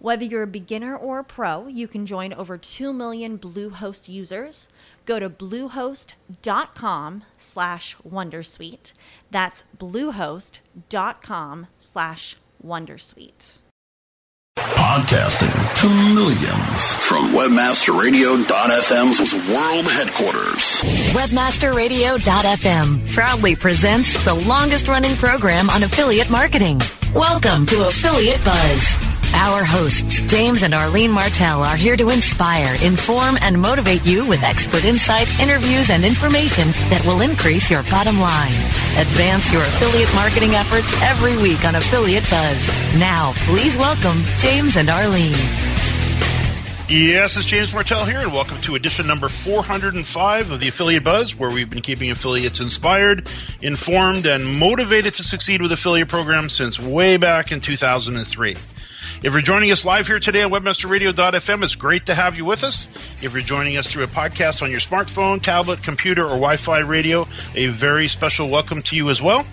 Whether you're a beginner or a pro, you can join over 2 million Bluehost users. Go to bluehost.com slash wondersuite. That's bluehost.com slash wondersuite. Podcasting to millions from webmasterradio.fm's world headquarters. Webmasterradio.fm proudly presents the longest running program on affiliate marketing. Welcome to Affiliate Buzz. Our hosts, James and Arlene Martell, are here to inspire, inform, and motivate you with expert insight, interviews, and information that will increase your bottom line. Advance your affiliate marketing efforts every week on Affiliate Buzz. Now, please welcome James and Arlene. Yes, it's James Martell here, and welcome to edition number 405 of the Affiliate Buzz, where we've been keeping affiliates inspired, informed, and motivated to succeed with affiliate programs since way back in 2003. If you're joining us live here today on webmasterradio.fm, it's great to have you with us. If you're joining us through a podcast on your smartphone, tablet, computer, or Wi-Fi radio, a very special welcome to you as well.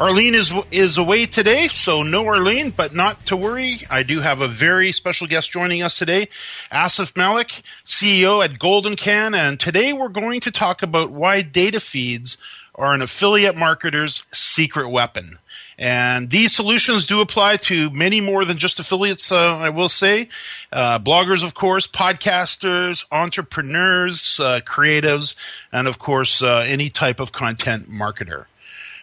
Arlene is is away today, so no Arlene, but not to worry. I do have a very special guest joining us today, Asif Malik, CEO at Golden Can, and today we're going to talk about why data feeds are an affiliate marketer's secret weapon. And these solutions do apply to many more than just affiliates, uh, I will say. Uh, bloggers, of course, podcasters, entrepreneurs, uh, creatives, and of course, uh, any type of content marketer.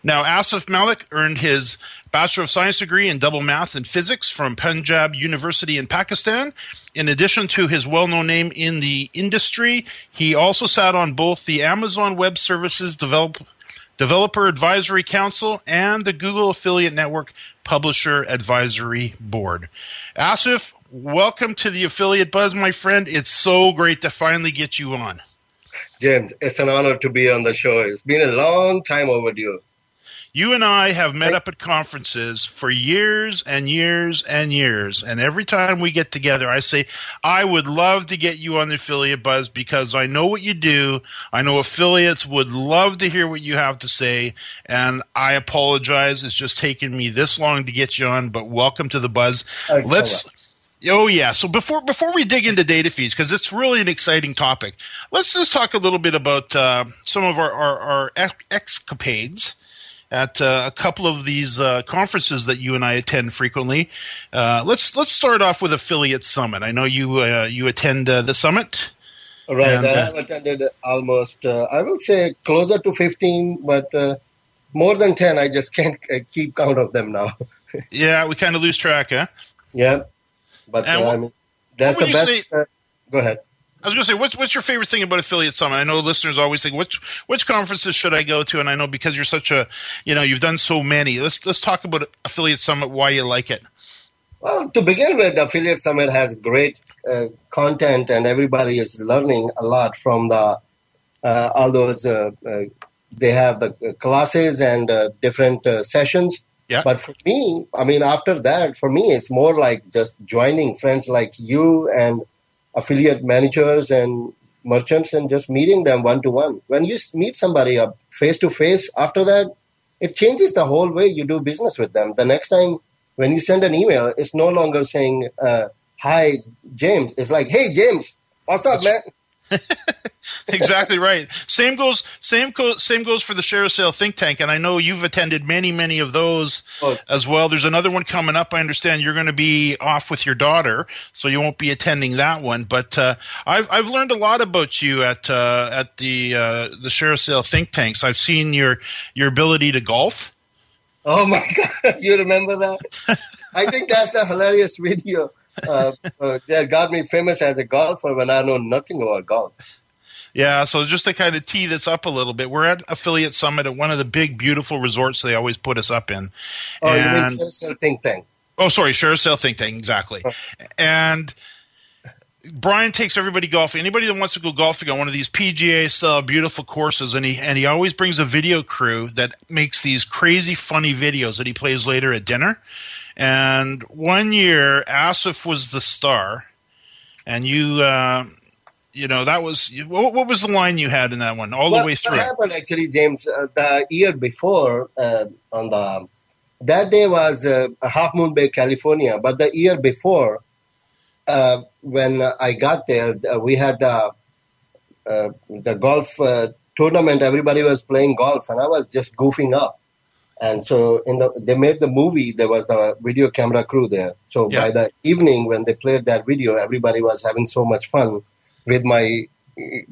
Now, Asif Malik earned his Bachelor of Science degree in double math and physics from Punjab University in Pakistan. In addition to his well known name in the industry, he also sat on both the Amazon Web Services develop, Developer Advisory Council, and the Google Affiliate Network Publisher Advisory Board. Asif, welcome to the Affiliate Buzz, my friend. It's so great to finally get you on. James, it's an honor to be on the show. It's been a long time overdue. You and I have met up at conferences for years and years and years. And every time we get together, I say, I would love to get you on the affiliate buzz because I know what you do. I know affiliates would love to hear what you have to say. And I apologize. It's just taken me this long to get you on, but welcome to the buzz. Let's. Oh yeah. So before before we dig into data feeds, because it's really an exciting topic, let's just talk a little bit about uh, some of our our, our escapades at uh, a couple of these uh, conferences that you and I attend frequently. Uh, let's let's start off with Affiliate Summit. I know you uh, you attend uh, the summit. Right, and, I have attended almost. Uh, I will say closer to fifteen, but more than ten. I just can't keep count of them now. yeah, we kind of lose track, huh? Yeah, but I mean that's the best. Say, go ahead. I was going to say, what's what's your favorite thing about Affiliate Summit? I know listeners always think, which which conferences should I go to? And I know because you're such a, you know, you've done so many. Let's let's talk about Affiliate Summit. Why you like it? Well, to begin with, Affiliate Summit has great uh, content, and everybody is learning a lot from the uh, all those. Uh, uh they have the classes and uh, different uh, sessions. Yeah. But for me, I mean, after that, for me, it's more like just joining friends like you and affiliate managers and merchants and just meeting them one to one. When you meet somebody face to face after that, it changes the whole way you do business with them. The next time when you send an email, it's no longer saying, uh, Hi, James. It's like, Hey, James, what's up, man? exactly right. Same goes. Same co- same goes for the share sale think tank, and I know you've attended many, many of those oh. as well. There's another one coming up. I understand you're going to be off with your daughter, so you won't be attending that one. But uh, I've I've learned a lot about you at uh, at the uh, the ShareASale think tanks. I've seen your your ability to golf. Oh my God, you remember that? I think that's the hilarious video uh, uh, that got me famous as a golfer when I know nothing about golf. Yeah, so just to kind of tee this up a little bit, we're at Affiliate Summit at one of the big, beautiful resorts they always put us up in. Oh, and, you mean Think Tank? Oh, sorry, ShareASale Think Tank, exactly. And Brian takes everybody golfing. Anybody that wants to go golfing on one of these PGA style beautiful courses, and he and he always brings a video crew that makes these crazy funny videos that he plays later at dinner. And one year, Asif was the star, and you. Uh, you know that was what, what, was the line you had in that one all well, the way through. What happened actually, James? Uh, the year before, uh, on the that day was uh, Half Moon Bay, California. But the year before, uh, when I got there, uh, we had the uh, the golf tournament. Everybody was playing golf, and I was just goofing up. And so, in the they made the movie. There was the video camera crew there. So yeah. by the evening, when they played that video, everybody was having so much fun with my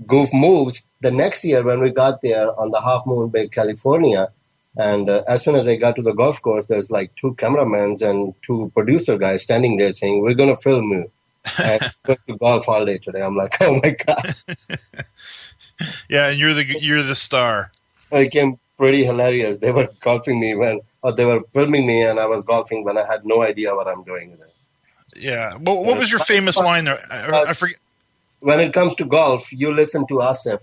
goof moves. The next year, when we got there on the Half Moon Bay, California, and uh, as soon as I got to the golf course, there's like two cameramen and two producer guys standing there saying, "We're going to film you." and going to golf all day today. I'm like, oh my god. yeah, and you're the you're the star. It became pretty hilarious. They were golfing me when, or they were filming me, and I was golfing when I had no idea what I'm doing. There. Yeah. Well, what was your uh, famous uh, line there? I, I uh, forget when it comes to golf, you listen to Asif.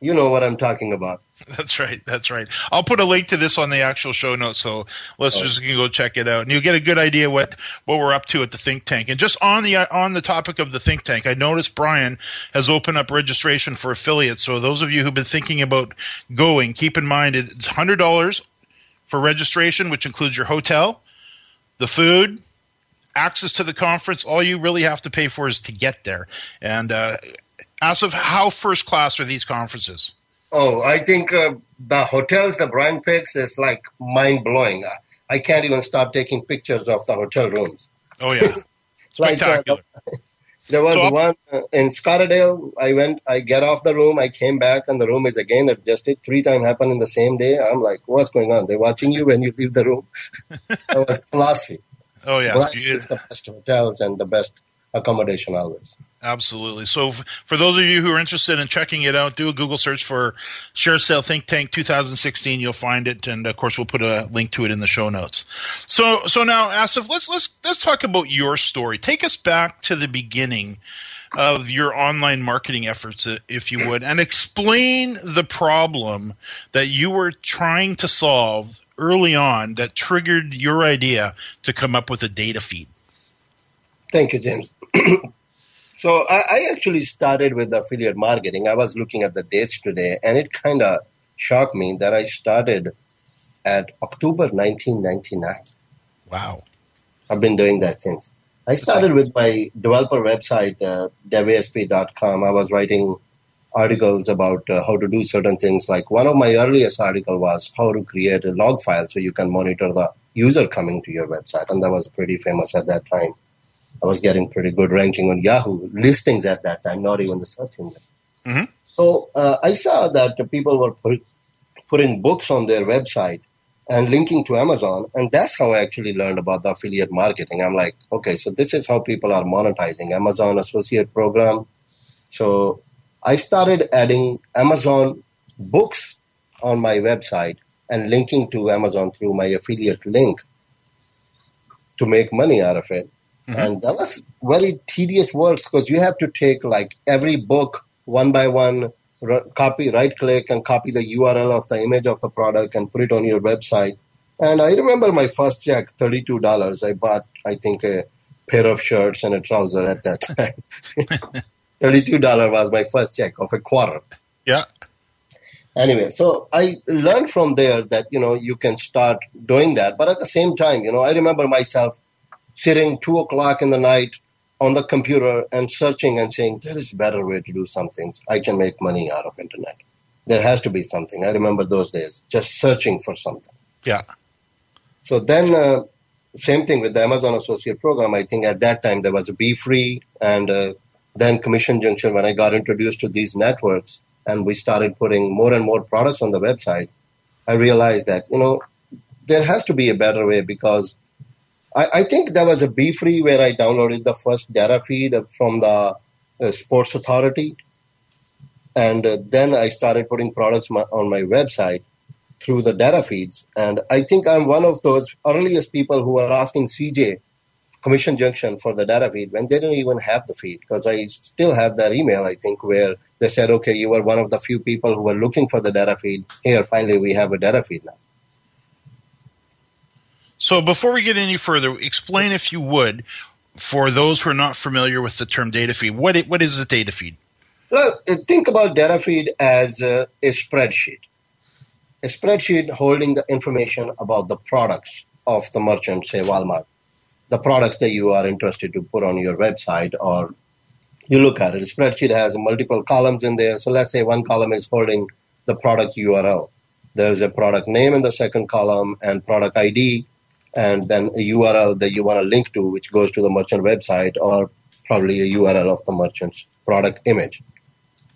You know what I'm talking about. That's right. That's right. I'll put a link to this on the actual show notes, so listeners oh. can go check it out, and you'll get a good idea what what we're up to at the think tank. And just on the on the topic of the think tank, I noticed Brian has opened up registration for affiliates. So those of you who've been thinking about going, keep in mind it's hundred dollars for registration, which includes your hotel, the food, access to the conference. All you really have to pay for is to get there. And uh, Asif, how first class are these conferences? Oh, I think uh, the hotels the brand picks is like mind blowing. I can't even stop taking pictures of the hotel rooms. Oh yeah, like uh, there was so, one uh, in Scottsdale. I went, I get off the room, I came back, and the room is again adjusted. Three times happened in the same day. I'm like, what's going on? They're watching you when you leave the room. it was classy. Oh yeah, it's the best hotels and the best accommodation always. Absolutely. So, f- for those of you who are interested in checking it out, do a Google search for ShareASale Think Tank 2016. You'll find it, and of course, we'll put a link to it in the show notes. So, so now, Asif, let's let's let's talk about your story. Take us back to the beginning of your online marketing efforts, if you would, and explain the problem that you were trying to solve early on that triggered your idea to come up with a data feed? Thank you, James. so I, I, actually started with affiliate marketing. I was looking at the dates today, and it kind of shocked me that I started at October 1999. Wow. I've been doing that since. I started with my developer website, uh, devasp.com. I was writing articles about uh, how to do certain things. Like one of my earliest article was how to create a log file so you can monitor the user coming to your website, and that was pretty famous at that time. I was getting pretty good ranking on Yahoo listings at that time, not even the search engine. Mm-hmm. So uh, I saw that people were put, putting books on their website and linking to Amazon, and that's how I actually learned about the affiliate marketing. I'm like, okay, so this is how people are monetizing Amazon Associate Program. So I started adding Amazon books on my website and linking to Amazon through my affiliate link to make money out of it. Mm-hmm. And that was very tedious work because you have to take like every book one by one, copy, right click, and copy the URL of the image of the product and put it on your website. And I remember my first check, $32. I bought, I think, a pair of shirts and a trouser at that time. $32 was my first check of a quarter. Yeah. Anyway, so I learned from there that, you know, you can start doing that. But at the same time, you know, I remember myself sitting two o'clock in the night on the computer and searching and saying, there is a better way to do some things. I can make money out of internet. There has to be something. I remember those days, just searching for something. Yeah. So then, uh, same thing with the Amazon Associate Program. I think at that time there was a BeFree and uh, then Commission Junction, when I got introduced to these networks and we started putting more and more products on the website, I realized that, you know, there has to be a better way because I, I think there was a BeFree where I downloaded the first data feed from the uh, Sports Authority. And uh, then I started putting products my, on my website through the data feeds. And I think I'm one of those earliest people who are asking CJ Commission Junction for the data feed when they didn't even have the feed because I still have that email, I think, where they said, okay, you were one of the few people who were looking for the data feed. Here, finally, we have a data feed now. So before we get any further, explain if you would, for those who are not familiar with the term data feed, what it, what is a data feed? Well, uh, think about data feed as a, a spreadsheet. A spreadsheet holding the information about the products of the merchant, say Walmart, the products that you are interested to put on your website or you look at it. A spreadsheet has multiple columns in there. So let's say one column is holding the product URL. There's a product name in the second column and product ID and then a URL that you want to link to, which goes to the merchant website or probably a URL of the merchant's product image.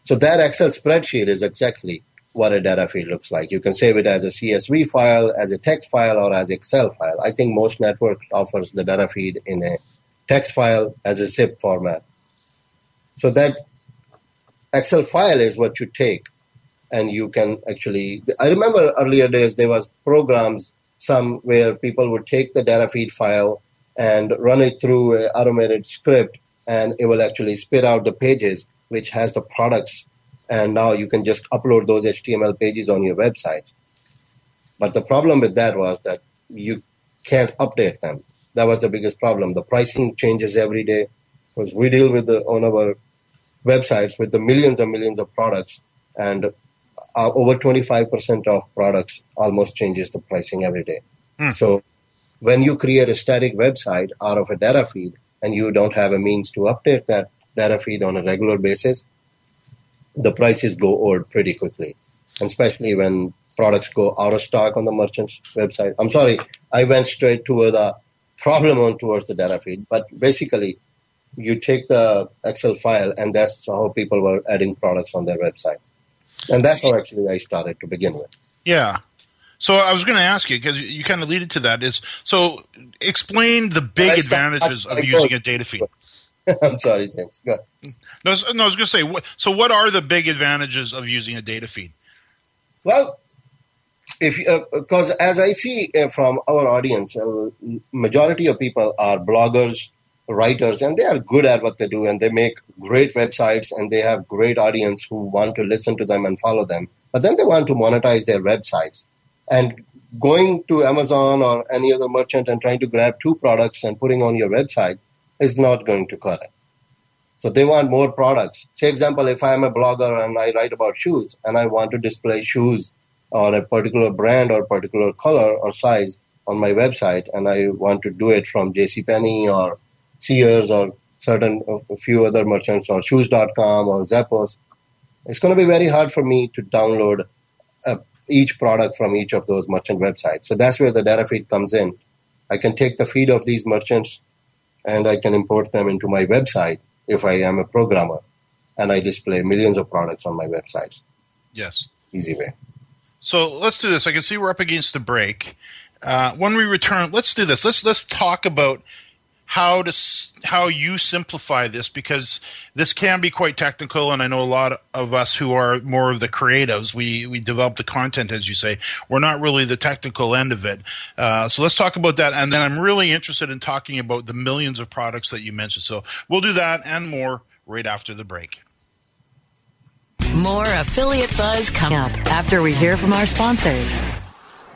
So that Excel spreadsheet is exactly what a data feed looks like. You can save it as a CSV file, as a text file, or as Excel file. I think most network offers the data feed in a text file as a zip format. So that Excel file is what you take and you can actually I remember earlier days there was programs some where people would take the data feed file and run it through an automated script and it will actually spit out the pages which has the products. And now you can just upload those html pages on your website. But the problem with that was that you can't update them. That was the biggest problem. The pricing changes every day because we deal with the on our websites with the millions and millions of products and uh, over 25% of products almost changes the pricing every day. Hmm. So when you create a static website out of a data feed and you don't have a means to update that data feed on a regular basis, the prices go old pretty quickly, and especially when products go out of stock on the merchant's website. I'm sorry, I went straight to the problem on towards the data feed, but basically, you take the Excel file, and that's how people were adding products on their website. And that's how actually I started to begin with. Yeah. So I was going to ask you because you kind of lead to that is so explain the big advantages of using a data feed. I'm sorry, James. Go ahead. No, no, I was going to say. So, what are the big advantages of using a data feed? Well, if because uh, as I see uh, from our audience, uh, majority of people are bloggers, writers and they are good at what they do and they make great websites and they have great audience who want to listen to them and follow them. But then they want to monetize their websites. And going to amazon or any other merchant and trying to grab two products and putting on your website is not going to cut it. So they want more products. Say example if i am a blogger and i write about shoes and i want to display shoes or a particular brand or particular color or size on my website and i want to do it from jcpenney or Sears or certain a few other merchants or shoes.com or Zappos, it's going to be very hard for me to download uh, each product from each of those merchant websites. So that's where the data feed comes in. I can take the feed of these merchants and I can import them into my website if I am a programmer and I display millions of products on my websites. Yes. Easy way. So let's do this. I can see we're up against the break. Uh, when we return, let's do this. Let's let's talk about how to how you simplify this because this can be quite technical and i know a lot of us who are more of the creatives we we develop the content as you say. We're not really the technical end of it. Uh, so let's talk about that and then i'm really interested in talking about the millions of products that you mentioned. So we'll do that and more right after the break. More affiliate buzz coming up after we hear from our sponsors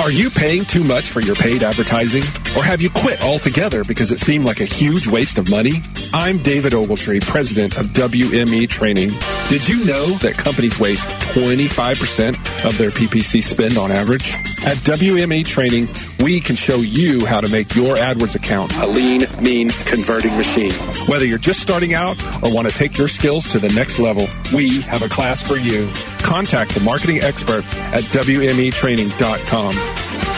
Are you paying too much for your paid advertising? Or have you quit altogether because it seemed like a huge waste of money? I'm David Ogletree, president of WME Training. Did you know that companies waste 25% of their PPC spend on average? At WME Training, we can show you how to make your AdWords account a lean, mean, converting machine. Whether you're just starting out or want to take your skills to the next level, we have a class for you. Contact the marketing experts at WMEtraining.com.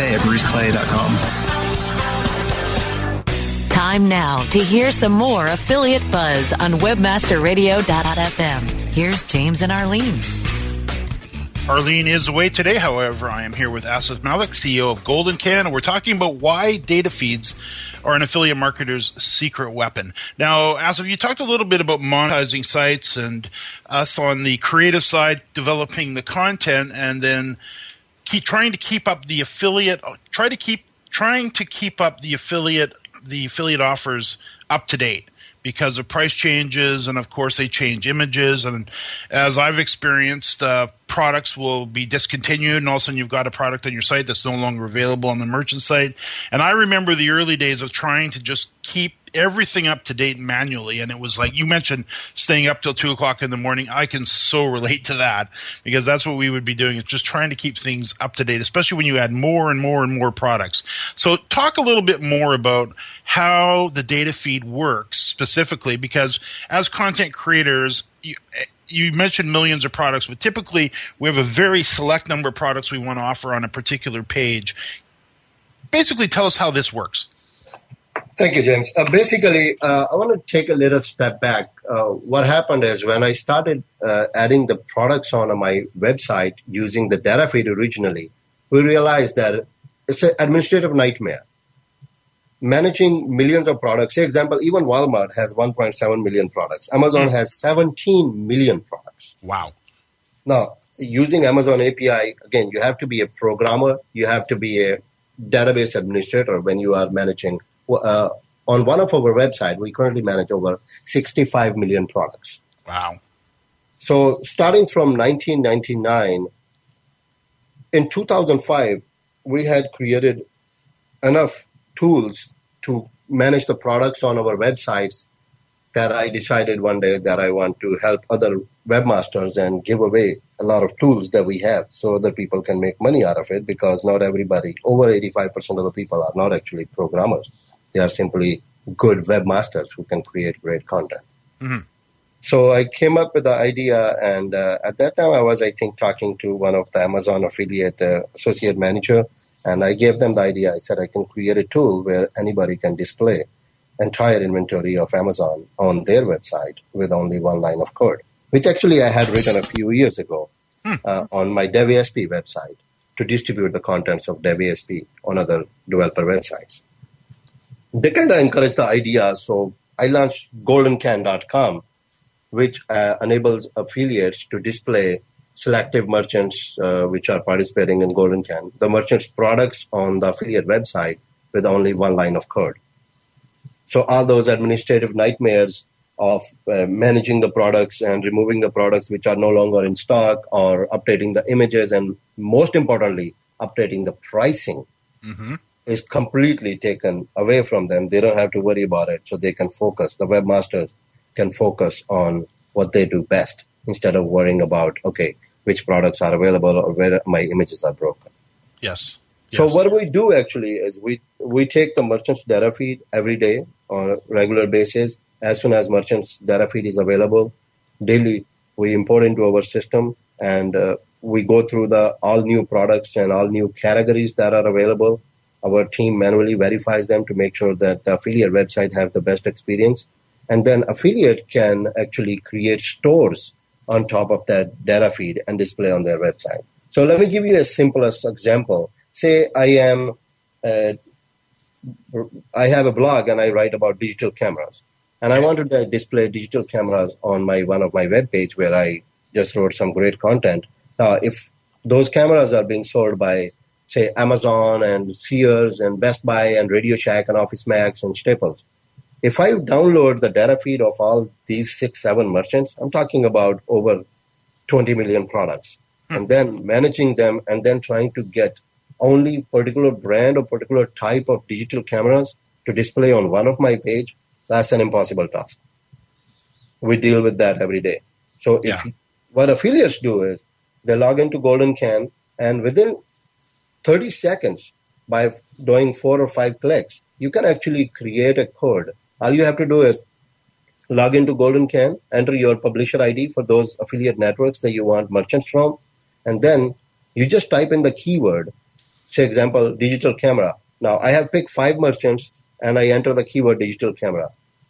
at bruceclay.com. Time now to hear some more affiliate buzz on webmasterradio.fm. Here's James and Arlene. Arlene is away today, however, I am here with Asif Malik, CEO of Golden Can, and we're talking about why data feeds are an affiliate marketer's secret weapon. Now, Asif, you talked a little bit about monetizing sites and us on the creative side developing the content and then keep trying to keep up the affiliate try to keep trying to keep up the affiliate the affiliate offers up to date because of price changes and of course they change images. And as i've experienced uh, products will be discontinued and all of a sudden you've got a product on your site that's no longer available on the merchant site. And i remember the early days of trying to just keep everything up to date manually. And it was like you mentioned staying up till two o'clock in the morning. I can so relate to that because that's what we would be doing. It's just trying to keep things up to date, especially when you add more and more and more products. So talk a little bit more about how the data feed works specifically because as content creators, you, you mentioned millions of products, but typically we have a very select number of products we want to offer on a particular page. Basically, tell us how this works. Thank you, James. Uh, basically, uh, I want to take a little step back. Uh, what happened is when I started uh, adding the products on my website using the data feed originally, we realized that it's an administrative nightmare. Managing millions of products, say example, even Walmart has 1.7 million products. Amazon mm. has 17 million products. Wow. Now, using Amazon API, again, you have to be a programmer, you have to be a database administrator when you are managing uh, on one of our website, we currently manage over 65 million products. Wow. So starting from 1999, in 2005, we had created enough tools to manage the products on our websites that I decided one day that I want to help other webmasters and give away a lot of tools that we have so other people can make money out of it because not everybody, over 85% of the people are not actually programmers. They are simply good webmasters who can create great content. Mm-hmm. So I came up with the idea, and uh, at that time I was, I think, talking to one of the Amazon affiliate uh, associate manager, and I gave them the idea. I said I can create a tool where anybody can display entire inventory of Amazon on their website with only one line of code, which actually I had written a few years ago hmm. uh, on my DevASP website to distribute the contents of DevASP on other developer websites they kind of encouraged the idea. So I launched goldencan.com, which uh, enables affiliates to display selective merchants uh, which are participating in Golden Can, the merchants' products on the affiliate website with only one line of code. So all those administrative nightmares of uh, managing the products and removing the products which are no longer in stock or updating the images and most importantly, updating the pricing. Mm-hmm is completely taken away from them. They don't have to worry about it, so they can focus. The webmasters can focus on what they do best instead of worrying about okay, which products are available or where my images are broken. Yes. So what we do actually is we we take the merchant's data feed every day on a regular basis. As soon as merchant's data feed is available, daily we import into our system and uh, we go through the all new products and all new categories that are available our team manually verifies them to make sure that the affiliate website have the best experience. And then affiliate can actually create stores on top of that data feed and display on their website. So let me give you a simplest example. Say I am uh, I have a blog and I write about digital cameras, and I wanted to display digital cameras on my one of my web page where I just wrote some great content. Now, if those cameras are being sold by say Amazon and Sears and Best Buy and Radio Shack and Office Max and Staples, if I download the data feed of all these six, seven merchants, I'm talking about over 20 million products, hmm. and then managing them and then trying to get only particular brand or particular type of digital cameras to display on one of my page, that's an impossible task. We deal with that every day. So if yeah. what affiliates do is they log into Golden Can and within 30 seconds by doing four or five clicks, you can actually create a code all you have to do is log into Golden Can, enter your publisher ID for those affiliate networks that you want merchants from, and then you just type in the keyword. Say, example, digital camera. Now, I have picked five merchants and I enter the keyword digital camera.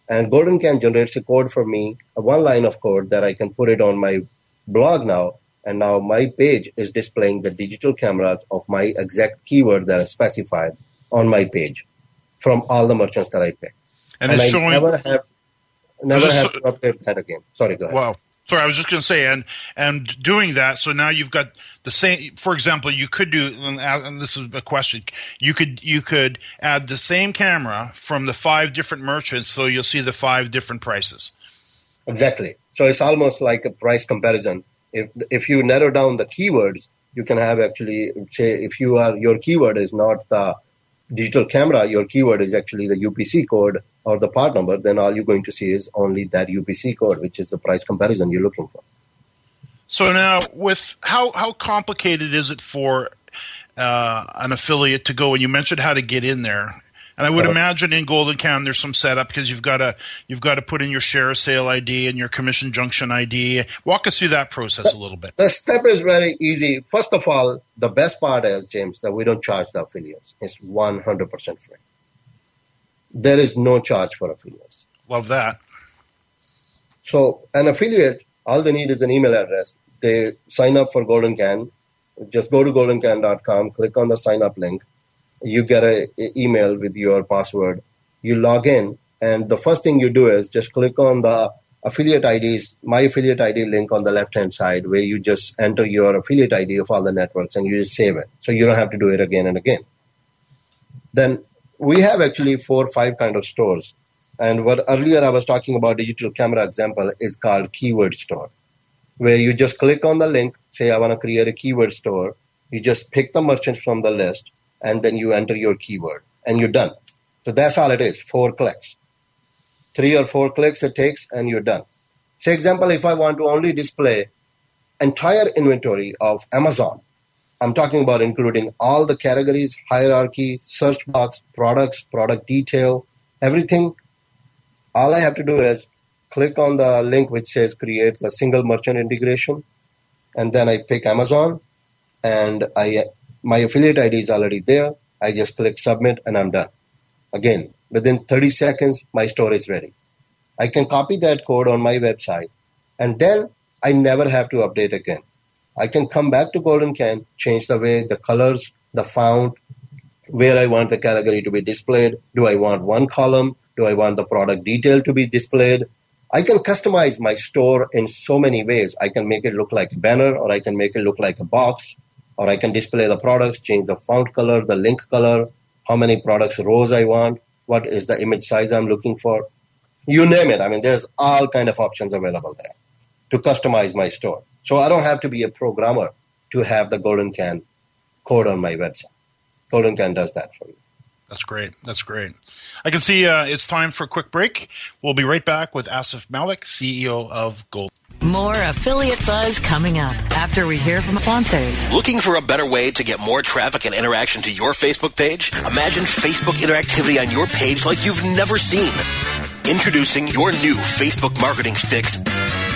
And Golden Can generates a code for me, a one line of code that I can put it on my blog now. And now my page is displaying the digital cameras of my exact keyword that is specified on my page from all the merchants that I picked and, and it's I showing. Never have, never have to update that again. Sorry, go ahead. Wow. Sorry, I was just going to say, and and doing that, so now you've got the same. For example, you could do, and this is a question. You could you could add the same camera from the five different merchants, so you'll see the five different prices. Exactly. So it's almost like a price comparison. If if you narrow down the keywords, you can have actually say if you are your keyword is not the digital camera, your keyword is actually the UPC code or the part number, then all you're going to see is only that UPC code, which is the price comparison you're looking for. So now, with how how complicated is it for uh, an affiliate to go? And you mentioned how to get in there. And I would uh, imagine in Golden Can there's some setup because you've got to you've got to put in your share sale ID and your commission junction ID. Walk us through that process a little bit. The step is very easy. First of all, the best part is James that we don't charge the affiliates. It's 100% free there is no charge for affiliates. Love that. So an affiliate, all they need is an email address. They sign up for Golden Can. Just go to goldencan.com, click on the sign up link. You get an email with your password. You log in, and the first thing you do is just click on the affiliate IDs, my affiliate ID link on the left hand side, where you just enter your affiliate ID of all the networks and you just save it. So you don't have to do it again and again. Then we have actually four or five kind of stores. And what earlier I was talking about digital camera example is called keyword store, where you just click on the link, say I want to create a keyword store. You just pick the merchants from the list, and then you enter your keyword, and you're done. So that's all it is, four clicks. Three or four clicks it takes, and you're done. Say example, if I want to only display entire inventory of Amazon, I'm talking about including all the categories, hierarchy, search box, products, product detail, everything. All I have to do is click on the link which says create the single merchant integration. And then I pick Amazon and I my affiliate ID is already there. I just click submit and I'm done. Again, within 30 seconds, my store is ready. I can copy that code on my website and then I never have to update again. I can come back to Golden Can, change the way, the colors, the font, where I want the category to be displayed. Do I want one column? Do I want the product detail to be displayed? I can customize my store in so many ways. I can make it look like a banner, or I can make it look like a box, or I can display the products, change the font color, the link color, how many products rows I want, what is the image size I'm looking for. You name it. I mean, there's all kind of options available there to customize my store. So I don't have to be a programmer to have the Golden Can code on my website. Golden Can does that for you. That's great. That's great. I can see uh, it's time for a quick break. We'll be right back with Asif Malik, CEO of Gold. More affiliate buzz coming up after we hear from sponsors. Looking for a better way to get more traffic and interaction to your Facebook page? Imagine Facebook interactivity on your page like you've never seen. Introducing your new Facebook marketing fix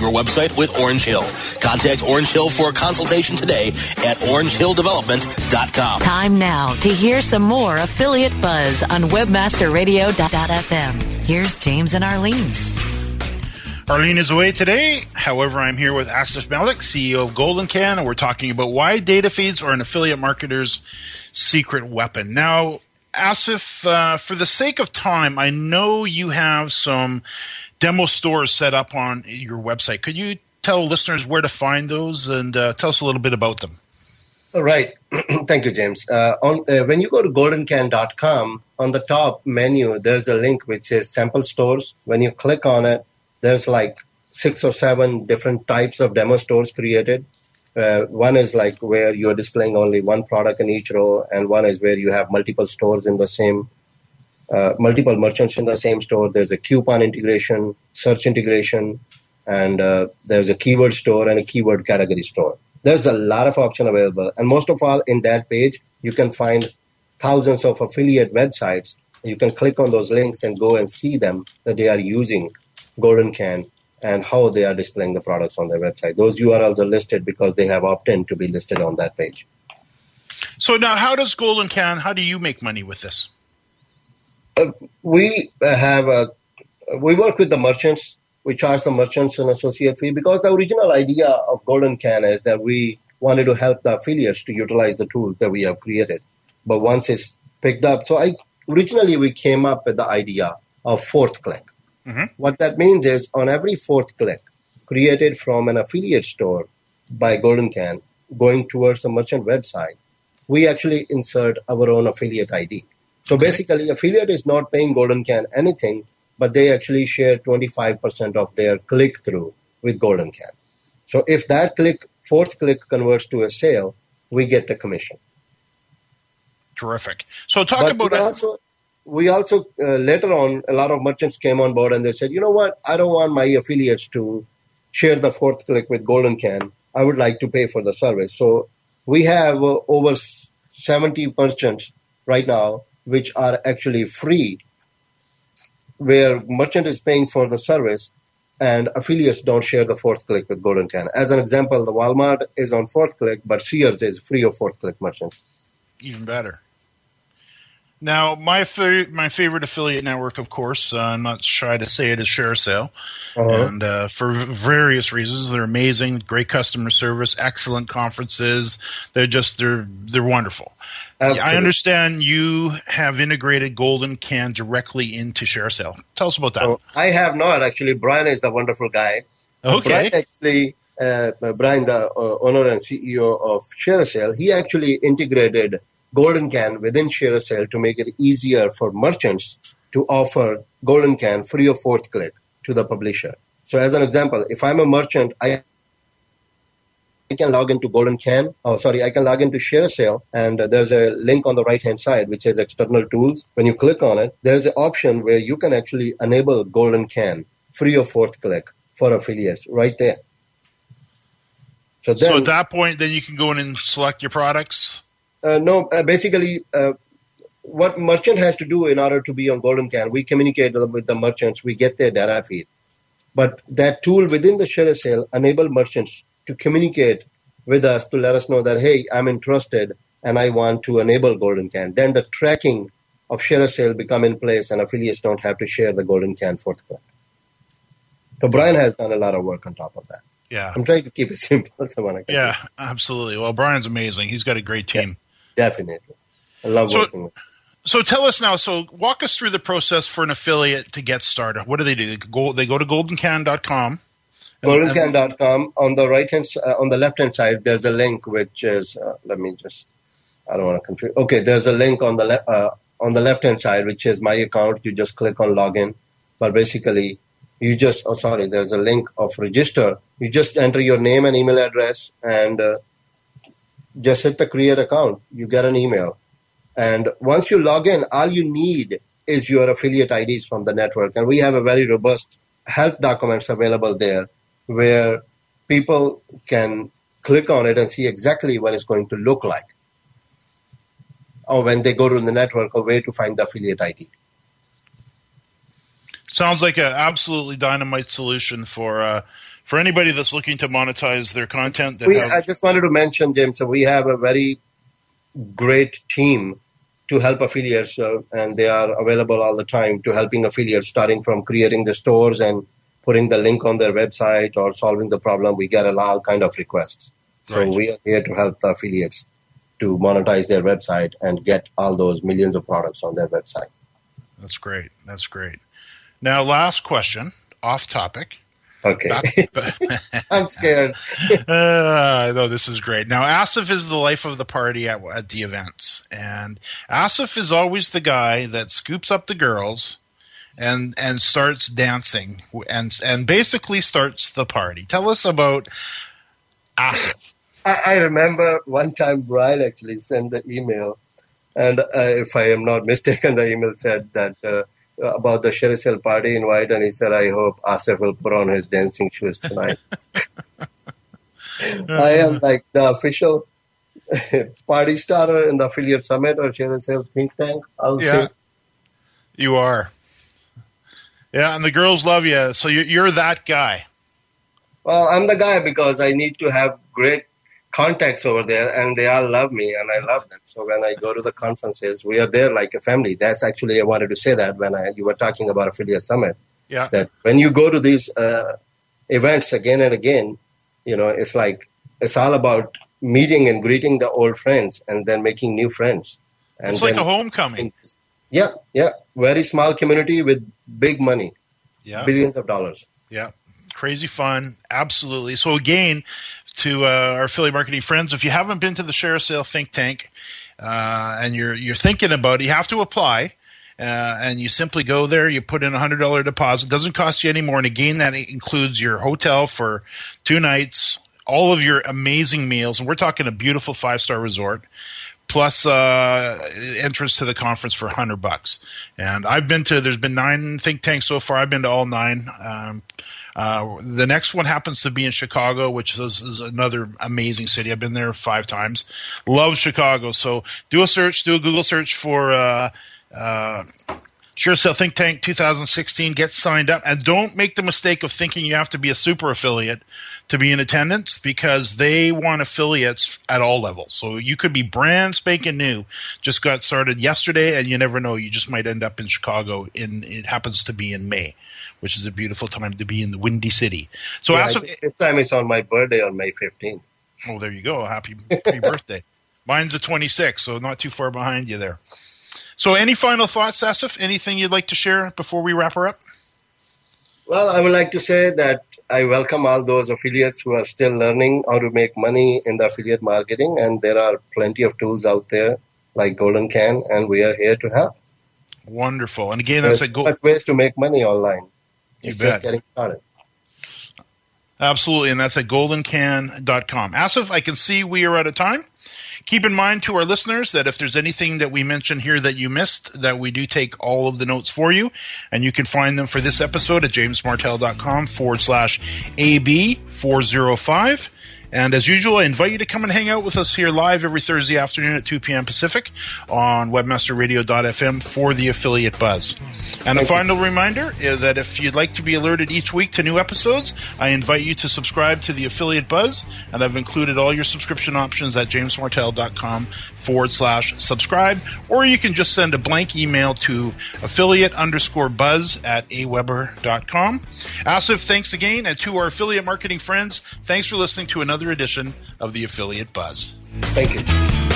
your website with Orange Hill. Contact Orange Hill for a consultation today at orangehilldevelopment.com. Time now to hear some more affiliate buzz on webmasterradio.fm. Here's James and Arlene. Arlene is away today. However, I'm here with Asif Malik, CEO of Golden Can, and we're talking about why data feeds are an affiliate marketer's secret weapon. Now, Asif, uh, for the sake of time, I know you have some demo stores set up on your website. Could you tell listeners where to find those and uh, tell us a little bit about them? All right. Thank you, James. Uh, on, uh, when you go to goldencan.com, on the top menu, there's a link which says sample stores. When you click on it, there's like six or seven different types of demo stores created. Uh, one is like where you're displaying only one product in each row, and one is where you have multiple stores in the same uh, multiple merchants in the same store. There's a coupon integration, search integration, and uh, there's a keyword store and a keyword category store. There's a lot of option available, and most of all, in that page, you can find thousands of affiliate websites. You can click on those links and go and see them that they are using Golden Can and how they are displaying the products on their website. Those URLs are listed because they have opt-in to be listed on that page. So now, how does Golden Can? How do you make money with this? Uh, we have a we work with the merchants. We charge the merchants an associate fee because the original idea of Golden Can is that we wanted to help the affiliates to utilize the tools that we have created. But once it's picked up, so I originally we came up with the idea of fourth click. Mm-hmm. What that means is on every fourth click created from an affiliate store by Golden Can going towards the merchant website, we actually insert our own affiliate ID. So basically, affiliate is not paying Golden Can anything, but they actually share 25% of their click through with Golden Can. So if that click, fourth click converts to a sale, we get the commission. Terrific. So talk but about we also, we also uh, later on a lot of merchants came on board and they said, you know what, I don't want my affiliates to share the fourth click with Golden Can. I would like to pay for the service. So we have uh, over 70 merchants right now which are actually free, where merchant is paying for the service and affiliates don't share the fourth click with Golden Can. As an example, the Walmart is on fourth click, but Sears is free of fourth click merchants. Even better. Now, my fa- my favorite affiliate network, of course, uh, I'm not shy to say it, is ShareSale, uh-huh. and uh, for various reasons, they're amazing, great customer service, excellent conferences. They're just they're they're wonderful. Absolutely. I understand you have integrated Golden Can directly into ShareSale. Tell us about that. Oh, I have not actually. Brian is the wonderful guy. Okay. Brian actually, uh, Brian, the uh, owner and CEO of ShareSale, he actually integrated Golden Can within ShareSale to make it easier for merchants to offer Golden Can free of fourth click to the publisher. So, as an example, if I'm a merchant, I I can log into Golden Can. Oh, sorry, I can log into ShareSale, and uh, there's a link on the right hand side which says external tools. When you click on it, there's an option where you can actually enable Golden Can free of fourth click for affiliates right there. So then, so at that point, then you can go in and select your products. uh, no, uh, basically, uh, what merchant has to do in order to be on Golden Can, we communicate with the, merchants, we get their data feed. But that tool within the ShareSale enable merchants to communicate with us to let us know that, hey, I'm interested and I want to enable Golden Can. Then the tracking of share sale become in place and affiliates don't have to share the Golden Can for the client. So Brian has done a lot of work on top of that. Yeah. I'm trying to keep it simple. So when I can Yeah, absolutely. Well, Brian's amazing. He's got a great team. definitely. I love So- working with So tell us now. So walk us through the process for an affiliate to get started. What do they do? They go, they go to goldencan.com. goldencan.com on the right hand uh, on the left hand side there's a link which is uh, let me just i don't want to confuse okay there's a link on the left uh, on the left hand side which is my account. You just click on login. But basically you just oh sorry there's a link of register. You just enter your name and email address and uh, just hit the create account. You get an email. And once you log in all you need is your affiliate ids from the network. And we have a very robust help documents available there where people can click on it and see exactly what it's going to look like. Or when they go to the network, or where to find the affiliate ID. Sounds like an absolutely dynamite solution for uh, for anybody that's looking to monetize their content. That We, have- I just wanted to mention, James, that we have a very great team to help affiliates, uh, and they are available all the time to helping affiliates, starting from creating the stores and putting the link on their website or solving the problem. We get a lot kind of requests. So Right. we are here to help the affiliates to monetize their website and get all those millions of products on their website. That's great. That's great. Now, last question, off topic. Okay. I'm scared. uh, no, this is great. Now, Asif is the life of the party at, at the events, and Asif is always the guy that scoops up the girls and and starts dancing and and basically starts the party. Tell us about Asif. I, I remember one time Brian actually sent the email, and uh, if I am not mistaken, the email said that uh, about the ShareASale party invite, and he said, "I hope Asif will put on his dancing shoes tonight." I am like the official party starter in the affiliate summit or ShareASale think tank. I'll Yeah. say You are. Yeah, and the girls love you, so you're, you're that guy. Well, I'm the guy because I need to have great contacts over there, and they all love me, and I love them. So when I go to the conferences, we are there like a family. That's actually I wanted to say that when I, you were talking about affiliate summit. Yeah. That when you go to these uh, events again and again, you know, it's like it's all about meeting and greeting the old friends, and then making new friends. And It's like a homecoming. Yeah, yeah, very small community with big money, Yeah. billions of dollars. Yeah, crazy fun, absolutely. So again, to uh, our affiliate marketing friends, if you haven't been to the Share Sale Think Tank uh, and you're you're thinking about it, you have to apply. Uh, and you simply go there, you put in a hundred dollar deposit. Doesn't cost you any more, and again, that includes your hotel for two nights, all of your amazing meals, and we're talking a beautiful five star resort plus uh, entrance to the conference for 100 bucks. And I've been to, there's been nine think tanks so far. I've been to all nine. Um, uh, the next one happens to be in Chicago, which is, is another amazing city. I've been there five times. Love Chicago. So do a search, do a Google search for uh, uh, Sure Think Tank 2016. Get signed up, and don't make the mistake of thinking you have to be a super affiliate to be in attendance because they want affiliates at all levels. So you could be brand spanking new, just got started yesterday, and you never know. You just might end up in Chicago. In it happens to be in May, which is a beautiful time to be in the Windy City. So Yeah, as of, this time it's on my birthday on May 15th. oh, there you go. Happy happy birthday. Mine's a 26, so not too far behind you there. So, any final thoughts, Asif? Anything you'd like to share before we wrap her up? Well, I would like to say that I welcome all those affiliates who are still learning how to make money in the affiliate marketing, and there are plenty of tools out there like Golden Can, and we are here to help. Wonderful. And again, that's There's a go. ways to make money online. You It's bet. just getting started. Absolutely, and that's at goldencan.com. Asif, I can see we are out of time. Keep in mind to our listeners that if there's anything that we mentioned here that you missed, that we do take all of the notes for you, and you can find them for this episode at jamesmartell.com forward slash AB405. And as usual, I invite you to come and hang out with us here live every Thursday afternoon at 2 p.m. Pacific on webmasterradio.fm for the affiliate buzz. And a final reminder is that if you'd like to be alerted each week to new episodes, I invite you to subscribe to the affiliate buzz. And I've included all your subscription options at jamesmartell.com forward slash subscribe, or you can just send a blank email to affiliate underscore buzz at aweber.com. Asif, thanks again. And to our affiliate marketing friends, thanks for listening to another edition of the Affiliate Buzz. Thank you.